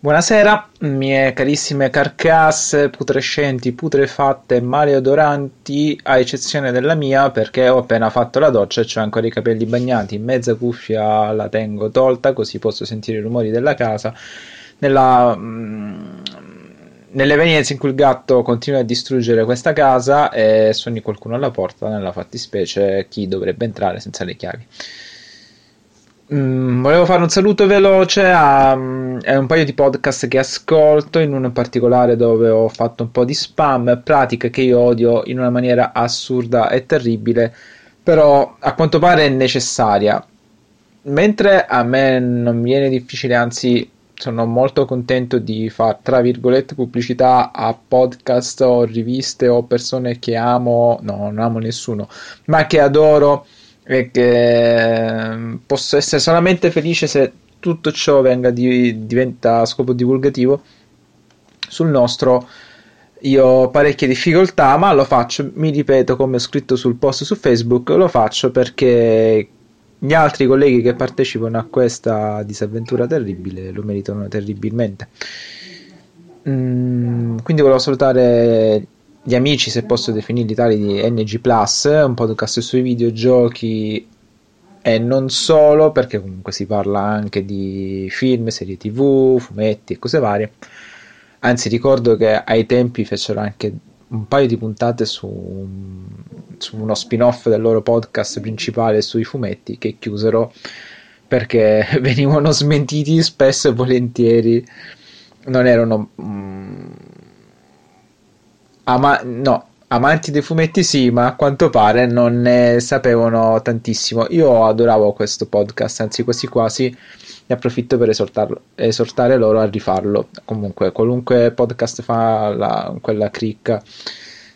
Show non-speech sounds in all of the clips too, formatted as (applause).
Buonasera, mie carissime carcasse putrescenti, putrefatte, maleodoranti, a eccezione della mia perché ho appena fatto la doccia e ho ancora i capelli bagnati, mezza cuffia la tengo tolta così posso sentire i rumori della casa. Nella, mm, nell'evenienza in cui il gatto continua a distruggere questa casa e suoni qualcuno alla porta, nella fattispecie chi dovrebbe entrare senza le chiavi. Mm, volevo fare un saluto veloce a, mm, a, un paio di podcast che ascolto, in uno in particolare dove ho fatto un po' di spam, pratiche che io odio in una maniera assurda e terribile, però a quanto pare è necessaria. Mentre a me non viene difficile, anzi sono molto contento di fare tra virgolette pubblicità a podcast o riviste o persone che amo, no, non amo nessuno, ma che adoro e ehm, posso essere solamente felice se tutto ciò venga di, diventa scopo divulgativo. Sul nostro io ho parecchie difficoltà ma lo faccio mi ripeto come ho scritto sul post su facebook lo faccio perché gli altri colleghi che partecipano a questa disavventura terribile lo meritano terribilmente. Mm, quindi volevo salutare gli amici, se posso definirli tali, di NG Plus, un podcast sui videogiochi e non solo, perché comunque si parla anche di film, serie tv, fumetti e cose varie. Anzi, ricordo che ai tempi fecero anche un paio di puntate su, su uno spin-off del loro podcast principale sui fumetti che chiusero perché (laughs) venivano smentiti spesso e volentieri. Non erano. Mm, ama- no, amanti dei fumetti sì, ma a quanto pare non ne sapevano tantissimo. Io adoravo questo podcast, anzi quasi quasi ne approfitto per esortare loro a rifarlo. Comunque, qualunque podcast fa la, quella cricca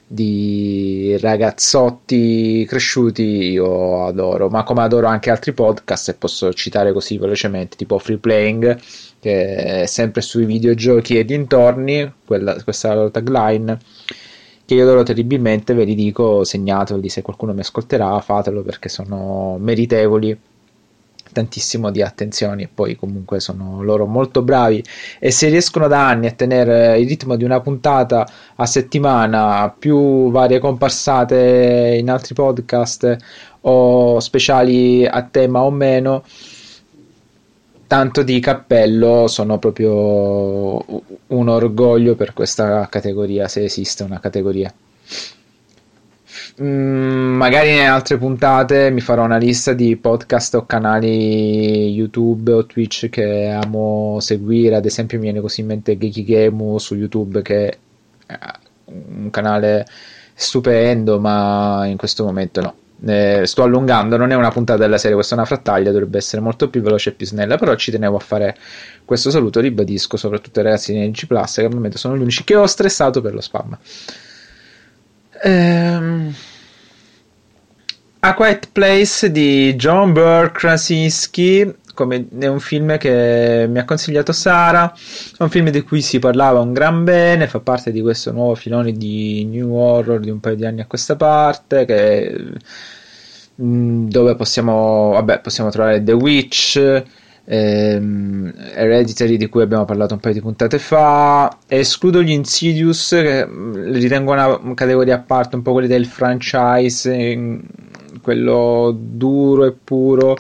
di ragazzotti cresciuti io adoro, ma come adoro anche altri podcast e posso citare così velocemente, tipo Free Playing, che è sempre sui videogiochi e dintorni, quella, questa tagline che io adoro terribilmente, ve li dico, segnateli se qualcuno mi ascolterà, fatelo perché sono meritevoli tantissimo di attenzioni e poi comunque sono loro molto bravi. E se riescono da anni a tenere il ritmo di una puntata a settimana più varie comparsate in altri podcast o speciali a tema o meno tanto di cappello sono proprio un orgoglio per questa categoria, se esiste una categoria. Mm, magari in altre puntate mi farò una lista di podcast o canali YouTube o Twitch che amo seguire. Ad esempio, mi viene così in mente Geeky Game su YouTube, che è un canale stupendo, ma in questo momento no eh, sto allungando, non è una puntata della serie, questa è una frattaglia, dovrebbe essere molto più veloce e più snella, però ci tenevo a fare questo saluto, ribadisco, soprattutto ai ragazzi di NG Plus, che al momento sono gli unici che ho stressato per lo spam. Ehm... A Quiet Place di John Burke Krasinski come è un film che mi ha consigliato Sara, è un film di cui si parlava un gran bene, fa parte di questo nuovo filone di new horror di un paio di anni a questa parte, che, mm, dove possiamo, vabbè, possiamo trovare The Witch, ehm, Hereditary di cui abbiamo parlato un paio di puntate fa, escludo gli Insidious che li ritengo una categoria a parte, un po' quelli del franchise, quello duro e puro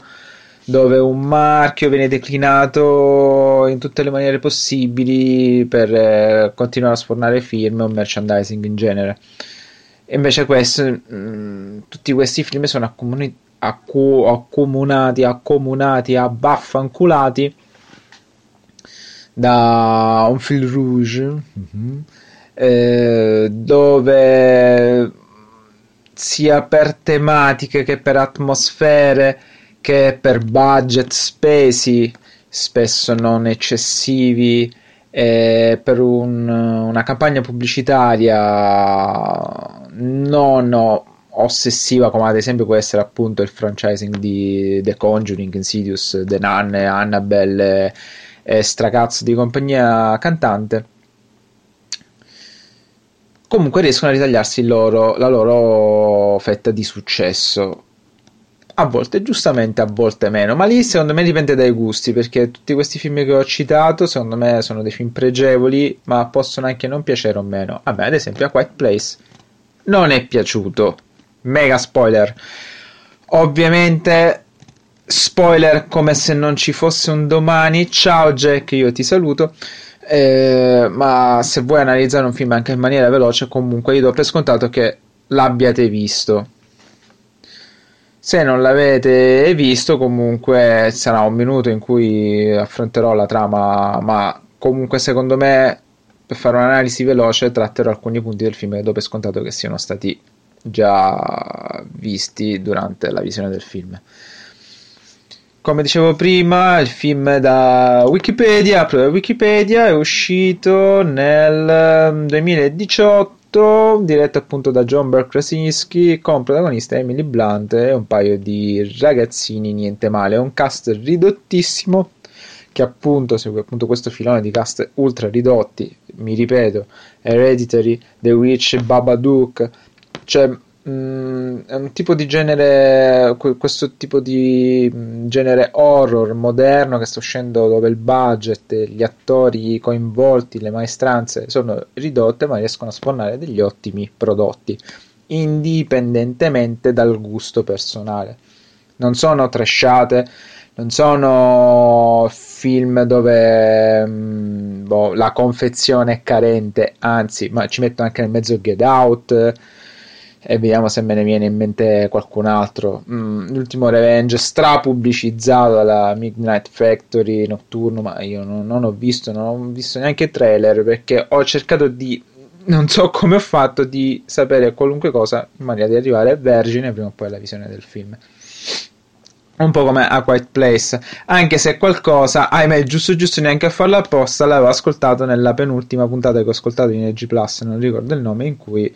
dove un marchio viene declinato in tutte le maniere possibili per eh, continuare a sfornare film o merchandising in genere. Invece questo, mh, mm, tutti questi film sono accomuni- accu- accomunati, accomunati, abbaffanculati da un fil rouge mm-hmm, eh, dove sia per tematiche che per atmosfere che per budget spesi spesso non eccessivi eh, per un, una campagna pubblicitaria non ossessiva come ad esempio può essere appunto il franchising di The Conjuring, Insidious, The Nun, Annabelle e stracazzo di compagnia cantante. Comunque riescono a ritagliarsi loro, la loro fetta di successo a volte giustamente, a volte meno, ma lì secondo me dipende dai gusti, perché tutti questi film che ho citato secondo me sono dei film pregevoli, ma possono anche non piacere o meno. A me, ad esempio, a Quiet Place non è piaciuto. Mega spoiler. Ovviamente, spoiler come se non ci fosse un domani. Ciao Jack, io ti saluto. Eh, ma se vuoi analizzare un film anche in maniera veloce, comunque io do per scontato che l'abbiate visto se non l'avete visto, comunque sarà un minuto in cui affronterò la trama, ma comunque secondo me per fare un'analisi veloce tratterò alcuni punti del film e do per scontato che siano stati già visti durante la visione del film. Come dicevo prima, il film da Wikipedia, Wikipedia è uscito nel 2018 diretto appunto da John Burke Krasinski, con protagonista Emily Blunt e un paio di ragazzini niente male. È un cast ridottissimo che appunto segue appunto questo filone di cast ultra ridotti, mi ripeto, Hereditary, The Witch, Babadook, cioè Mm, è un tipo di genere, questo tipo di mm, genere horror moderno che sta uscendo dove il budget, gli attori coinvolti, le maestranze sono ridotte ma riescono a spawnare degli ottimi prodotti, indipendentemente dal gusto personale. Non sono trasciate, non sono film dove mm, boh, la confezione è carente, anzi, ma ci metto anche nel mezzo Get Out e vediamo se me ne viene in mente qualcun altro. Mm, l'ultimo Revenge strapubblicizzato dalla Midnight Factory notturno, ma io non, non, ho visto, non ho visto neanche trailer perché ho cercato di non so come ho fatto di sapere qualunque cosa in maniera di arrivare vergine prima o poi alla visione del film. Un po' come A Quiet Place, anche se qualcosa, ahimè, giusto giusto neanche a farlo apposta, l'avevo ascoltato nella penultima puntata che ho ascoltato in Edge Plus, non ricordo il nome, in cui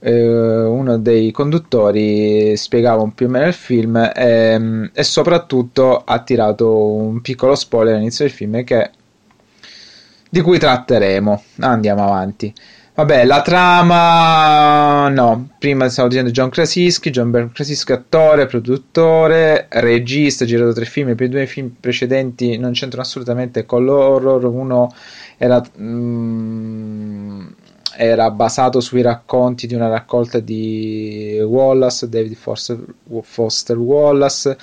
uno dei conduttori spiegava un più o meno il film e, e, soprattutto ha tirato un piccolo spoiler all'inizio del film che, di cui tratteremo. Andiamo avanti. Vabbè, la trama no, prima stavo dicendo John Krasinski, John Krasinski attore, produttore, regista, ha girato tre film, i due film precedenti non c'entrano assolutamente con l'horror, uno era mm, era basato sui racconti di una raccolta di Wallace, David Foster, Foster Wallace.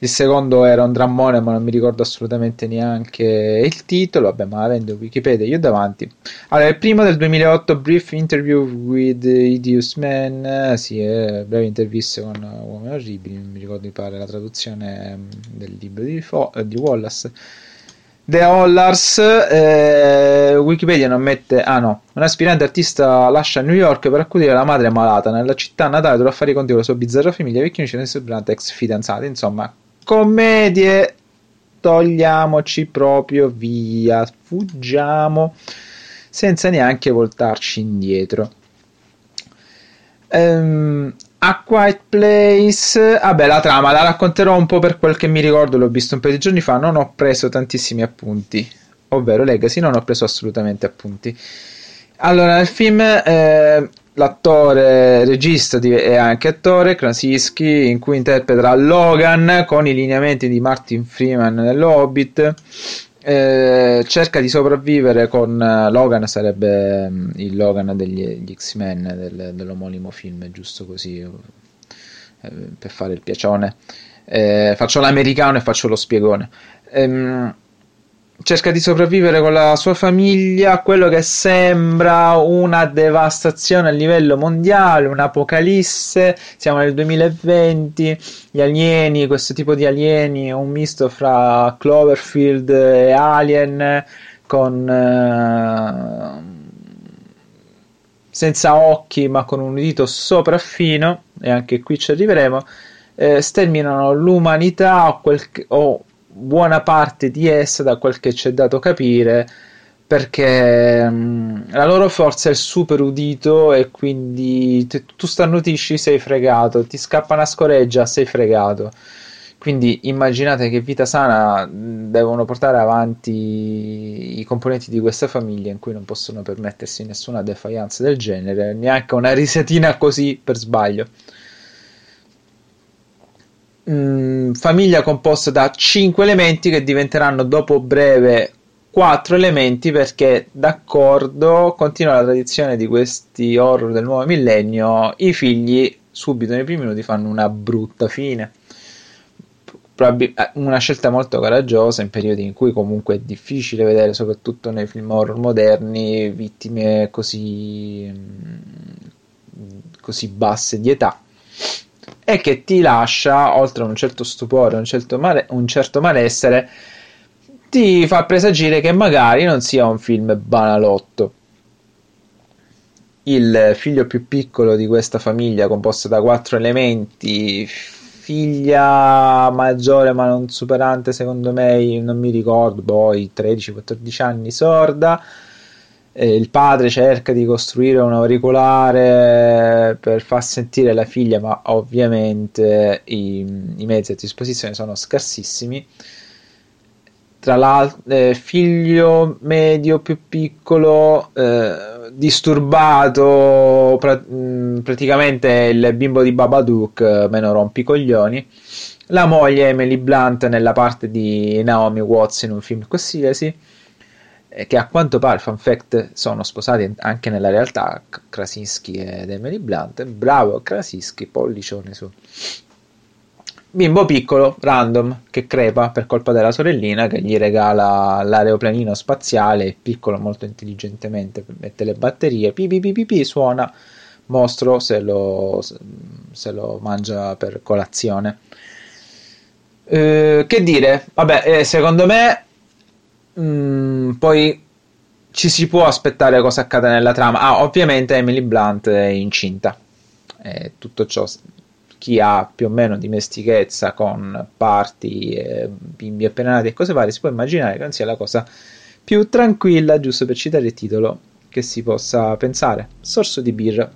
Il secondo era un drammone, ma non mi ricordo assolutamente neanche il titolo. Vabbè, ma avendo Wikipedia io davanti. Allora, il primo del 2008, Brief Interview with Idious Man. Sì, eh, brevi interviste con uomini orribili. Non mi ricordo di pare la traduzione mm, del libro di, Fo- di Wallace The Hollars, eh, Wikipedia non mette... Ah no, un aspirante artista lascia New York per accudire la madre malata. Nella città natale dovrà fare i conti con la sua bizzarra famiglia non c'è un ex fidanzato. Insomma, commedie togliamoci proprio via, fuggiamo senza neanche voltarci indietro. Um, a Quiet Place, vabbè, la trama la racconterò un po' per quel che mi ricordo, l'ho visto un paio di giorni fa, non ho preso tantissimi appunti, ovvero Legacy, non ho preso assolutamente appunti. Allora, nel film eh, l'attore regista è anche attore, Krasinski, in cui interpreta Logan con i lineamenti di Martin Freeman nell'Hobbit eh, cerca di sopravvivere con uh, Logan, sarebbe um, il Logan degli X-Men del, dell'omonimo film, giusto così, eh, per fare il piacione. Eh, faccio l'americano e faccio lo spiegone. Ehm, cerca di sopravvivere con la sua famiglia a quello che sembra una devastazione a livello mondiale, un'apocalisse. Siamo nel 2020, gli alieni, questo tipo di alieni un misto fra Cloverfield e Alien. con eh, senza occhi ma con un udito sopraffino, e anche qui ci arriveremo, eh, sterminano l'umanità o, quel, o buona parte di essa, da quel che ci è dato capire, perché um, la loro forza è il super udito e quindi te, tu starnutisci sei fregato, ti scappa una scoreggia sei fregato. Quindi immaginate che vita sana devono portare avanti i componenti di questa famiglia in cui non possono permettersi nessuna defiance del genere, neanche una risatina così per sbaglio. Mm, famiglia composta da 5 elementi che diventeranno dopo breve quattro elementi perché d'accordo continua la tradizione di questi horror del nuovo millennio i figli subito nei primi minuti fanno una brutta fine. Eh, una scelta molto coraggiosa in periodi in cui comunque è difficile vedere soprattutto nei film horror moderni vittime così così basse di età e che ti lascia oltre a un certo stupore un certo, male- un certo malessere ti fa presagire che magari non sia un film banalotto. Il figlio più piccolo di questa famiglia, composta da quattro elementi, figlia maggiore ma non superante, secondo me, non mi ricordo, poi 13-14 anni, sorda. Il padre cerca di costruire un auricolare per far sentire la figlia, ma ovviamente i, i mezzi a disposizione sono scarsissimi. Tra l'altro eh, figlio medio più piccolo eh, disturbato pra- mh, mm, praticamente il bimbo di Babadook eh, meno rompicoglioni la moglie Emily Blunt nella parte di Naomi Watts in un film qualsiasi eh, che a quanto pare fun fact sono sposati anche nella realtà Krasinski ed Emily Blunt. Bravo Krasinski pollicione su. Bimbo piccolo, random, che crepa per colpa della sorellina che gli regala l'aeroplanino spaziale, piccolo molto intelligentemente, mette le batterie, pi pi pi pi, pi suona, mostro se lo, se lo mangia per colazione. Eh, che dire, vabbè, eh, secondo me mm, poi ci si può aspettare cosa accada nella trama. Ah, ovviamente Emily Blunt è incinta. E tutto ciò chi ha più o meno dimestichezza con parti, bimbi appena nati e cose varie, si può immaginare che non sia la cosa più tranquilla, giusto per citare il titolo, che si possa pensare. Sorso di birra.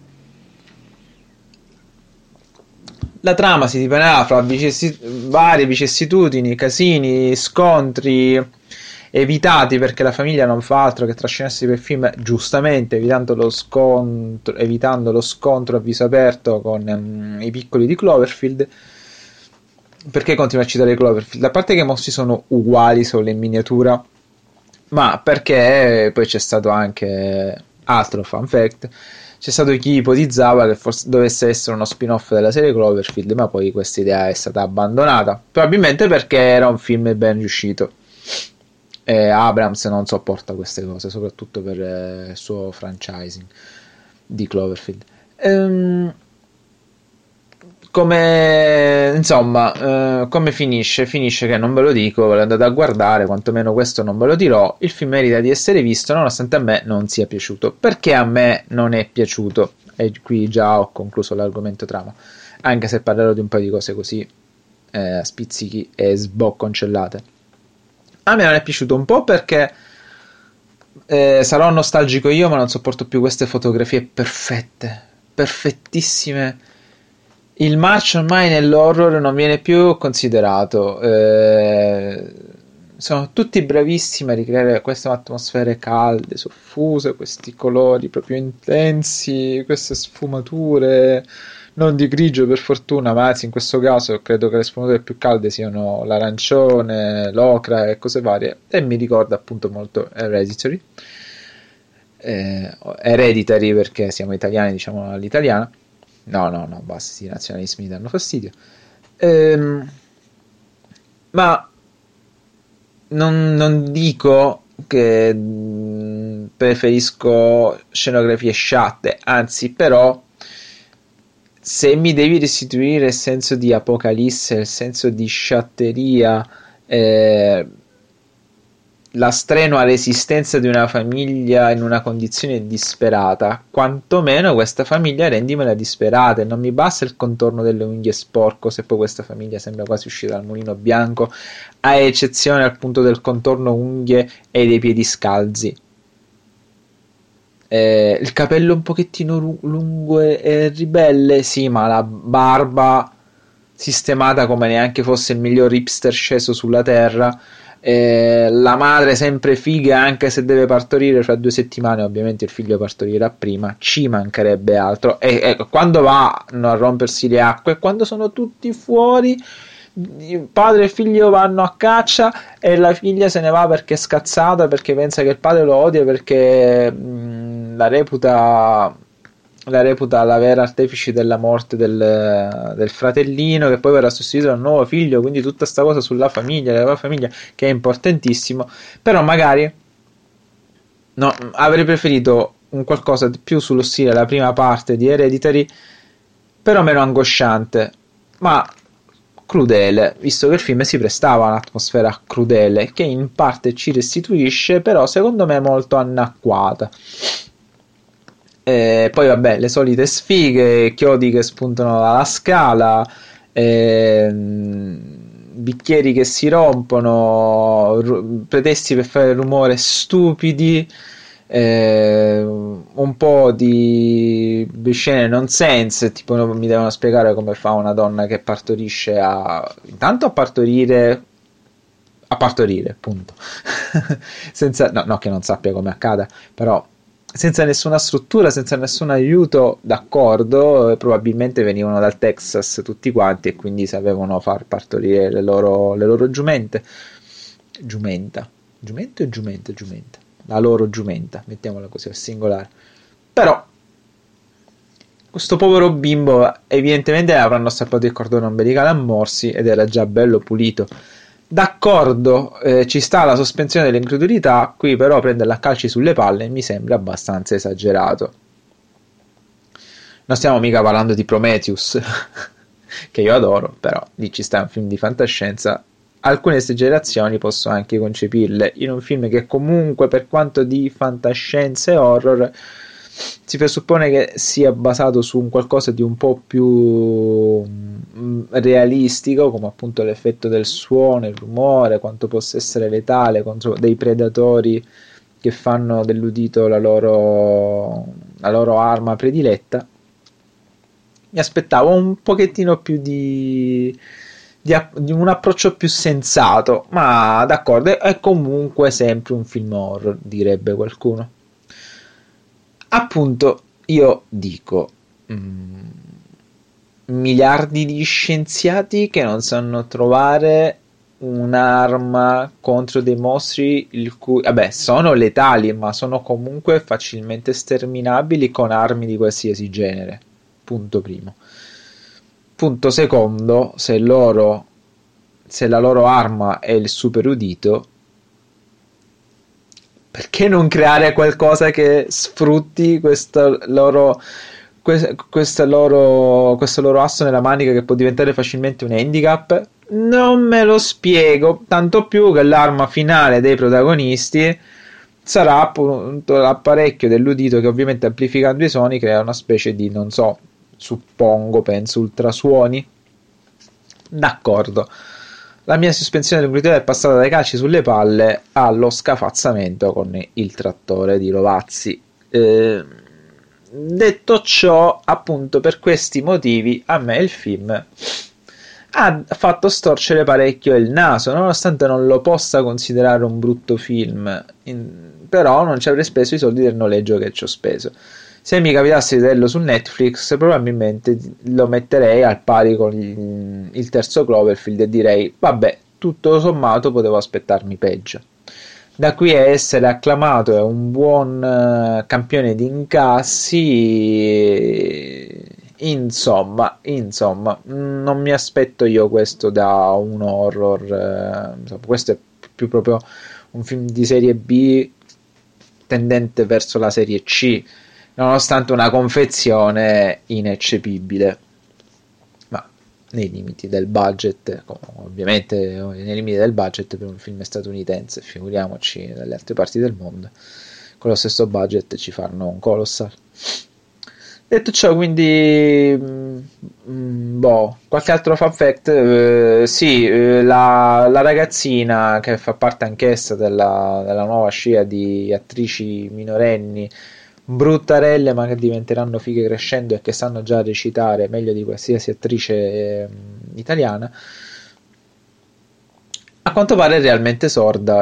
La trama si dipenderà fra vicessi- varie vicissitudini, casini, scontri evitati perché la famiglia non fa altro che trascinarsi per film giustamente evitando lo scontro, evitando lo scontro a viso aperto con um, i piccoli di Cloverfield. Perché continuo a citare Cloverfield? A parte che i mostri sono uguali solo in miniatura ma perché poi c'è stato anche altro fun fact. C'è stato chi ipotizzava che forse dovesse essere uno spin-off della serie Cloverfield ma poi questa idea è stata abbandonata probabilmente perché era un film ben riuscito e Abrams non sopporta queste cose, soprattutto per eh, il suo franchising di Cloverfield. Ehm, come insomma, eh, come finisce? Finisce che non ve lo dico, lo andate a guardare, quantomeno questo non ve lo dirò. Il film merita di essere visto, nonostante a me non sia piaciuto. Perché a me non è piaciuto? E qui già ho concluso l'argomento trama, anche se parlerò di un paio di cose così eh, spizzichi e sbocconcellate a me non è piaciuto un po' perché eh, sarò nostalgico io, ma non sopporto più queste fotografie perfette, perfettissime. Il marcio ormai nell'horror non viene più considerato. Eh, sono tutti bravissimi a ricreare queste atmosfere calde, soffuse, questi colori proprio intensi, queste sfumature non di grigio per fortuna, ma anzi in questo caso credo che le sfumature più calde siano l'arancione, l'ocra e cose varie e mi ricorda appunto molto Hereditary. Eh, hereditary perché siamo italiani, diciamo all'italiana. No, no, no, basta, i nazionalismi danno fastidio. Ehm, ma non, non dico che mh, preferisco scenografie sciatte, anzi però se mi devi restituire il senso di apocalisse, il senso di sciatteria, eh, la strenua resistenza di una famiglia in una condizione disperata, quantomeno questa famiglia rendimela disperata e non mi basta il contorno delle unghie sporco se poi questa famiglia sembra quasi uscita dal mulino bianco, a eccezione appunto del contorno unghie e dei piedi scalzi. Eh, il capello un pochettino lungo e ribelle, sì, ma la barba sistemata come neanche fosse il miglior hipster sceso sulla terra. Eh, la madre sempre figa anche se deve partorire fra due settimane ovviamente il figlio partorirà prima ci mancherebbe altro. E, e quando vanno a rompersi le acque quando sono tutti fuori padre e figlio vanno a caccia e la figlia se ne va perché è scazzata perché pensa che il padre lo odia perché mh, la reputa la reputa la vera artefice della morte del, del, fratellino che poi verrà sostituito da un nuovo figlio quindi tutta questa cosa sulla famiglia la famiglia che è importantissimo. Però magari no, avrei preferito un qualcosa di più sullo stile la prima parte di Hereditary però meno angosciante. Ma crudele visto che il film si prestava a un'atmosfera crudele che in parte ci restituisce però secondo me molto anacquata e poi vabbè, le solite sfighe, chiodi che spuntano dalla scala, ehm, bicchieri che si rompono, ru- pretesti per fare rumore stupidi, eh, un po' di scene nonsense, tipo mi devono spiegare come fa una donna che partorisce a intanto a partorire a partorire, punto. (laughs) Senza no, no che non sappia come accada, però senza nessuna struttura, senza nessun aiuto, d'accordo, probabilmente venivano dal Texas tutti quanti e quindi sapevano far partorire le loro, le loro giumente. Giumenta. Giumento o giumenta? Giumenta. La loro giumenta, mettiamola così, al singolare. Però, questo povero bimbo evidentemente avranno strappato il cordone ombelicale a morsi ed era già bello pulito D'accordo, eh, ci sta la sospensione dell'incredulità, qui però prenderla a calci sulle palle mi sembra abbastanza esagerato. Non stiamo mica parlando di Prometheus, (laughs) che io adoro, però lì ci sta un film di fantascienza. Alcune esagerazioni posso anche concepirle in un film che comunque per quanto di fantascienza e horror si presuppone che sia basato su un qualcosa di un po' più mm, realistico, come appunto l'effetto del suono, il rumore, quanto possa essere letale contro dei predatori che fanno dell'udito la loro, la loro arma prediletta. Mi aspettavo un pochettino più di, di, di, un approccio più sensato, ma d'accordo, è comunque sempre un film horror, direbbe qualcuno. Appunto io dico mm, miliardi di scienziati che non sanno trovare un'arma contro dei mostri il cui vabbè sono letali ma sono comunque facilmente sterminabili con armi di qualsiasi genere. Punto primo punto secondo se loro se la loro arma è il super udito perché non creare qualcosa che sfrutti questo loro, questo loro, questo loro asso nella manica che può diventare facilmente un handicap? Non me lo spiego, tanto più che l'arma finale dei protagonisti sarà appunto l'apparecchio dell'udito che ovviamente amplificando i suoni crea una specie di, non so, suppongo, penso, ultrasuoni. D'accordo. La mia sospensione dell'umidità è passata dai calci sulle palle allo scafazzamento con il trattore di Rovazzi. Eh, detto ciò, appunto per questi motivi, a me il film ha fatto storcere parecchio il naso, nonostante non lo possa considerare un brutto film, in, però non ci avrei speso i soldi del noleggio che ci ho speso se mi capitasse di vederlo su Netflix probabilmente lo metterei al pari con il, terzo Cloverfield e direi vabbè tutto sommato potevo aspettarmi peggio da qui a essere acclamato è un buon uh, campione di incassi insomma insomma non mi aspetto io questo da un horror uh, questo è più proprio un film di serie B tendente verso la serie C nonostante una confezione ineccepibile. Ma nei limiti del budget, ovviamente nei limiti del budget per un film statunitense, figuriamoci dalle altre parti del mondo, con lo stesso budget ci fanno un colossal. Detto ciò, quindi, mm, boh, qualche altro fun fact? Eh, sì, eh, la, la, ragazzina che fa parte anch'essa della, della nuova scia di attrici minorenni bruttarelle ma che diventeranno fighe crescendo e che sanno già recitare meglio di qualsiasi attrice eh, italiana. A quanto pare è realmente sorda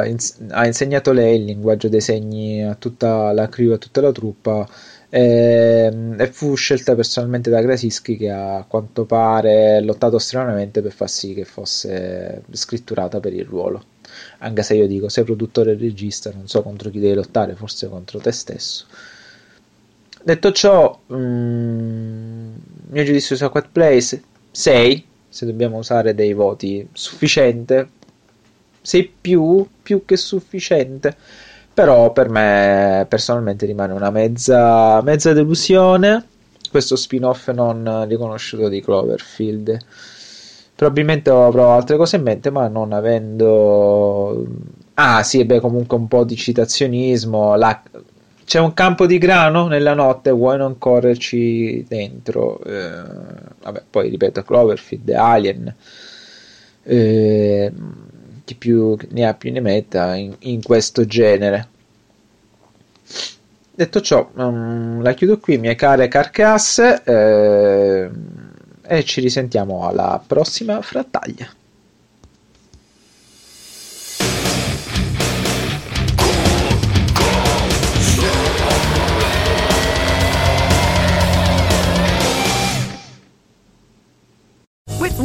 ha insegnato lei il linguaggio dei segni a tutta la crew a tutta la truppa e, e fu scelta personalmente da Krasinski che a quanto pare lottato estremamente per far sì che fosse scritturata per il ruolo. Anche se io dico sei produttore e regista non so contro chi devi lottare forse contro te stesso Detto ciò, um, mio giudizio su Quiet Place 6, se dobbiamo usare dei voti sufficiente, 6 più, più che sufficiente, però per me personalmente rimane una mezza, mezza delusione. Questo spin-off non riconosciuto di Cloverfield. Probabilmente avrò altre cose in mente, ma non avendo... Ah sì, beh, comunque un po' di citazionismo, la c'è un campo di grano nella notte, vuoi non correrci dentro? Eh, vabbè, poi ripeto, Cloverfield, Alien, eh, chi più ne ha più ne metta in, in questo genere. Detto ciò, um, la chiudo qui, mie care carcasse, eh, e ci risentiamo alla prossima frattaglia.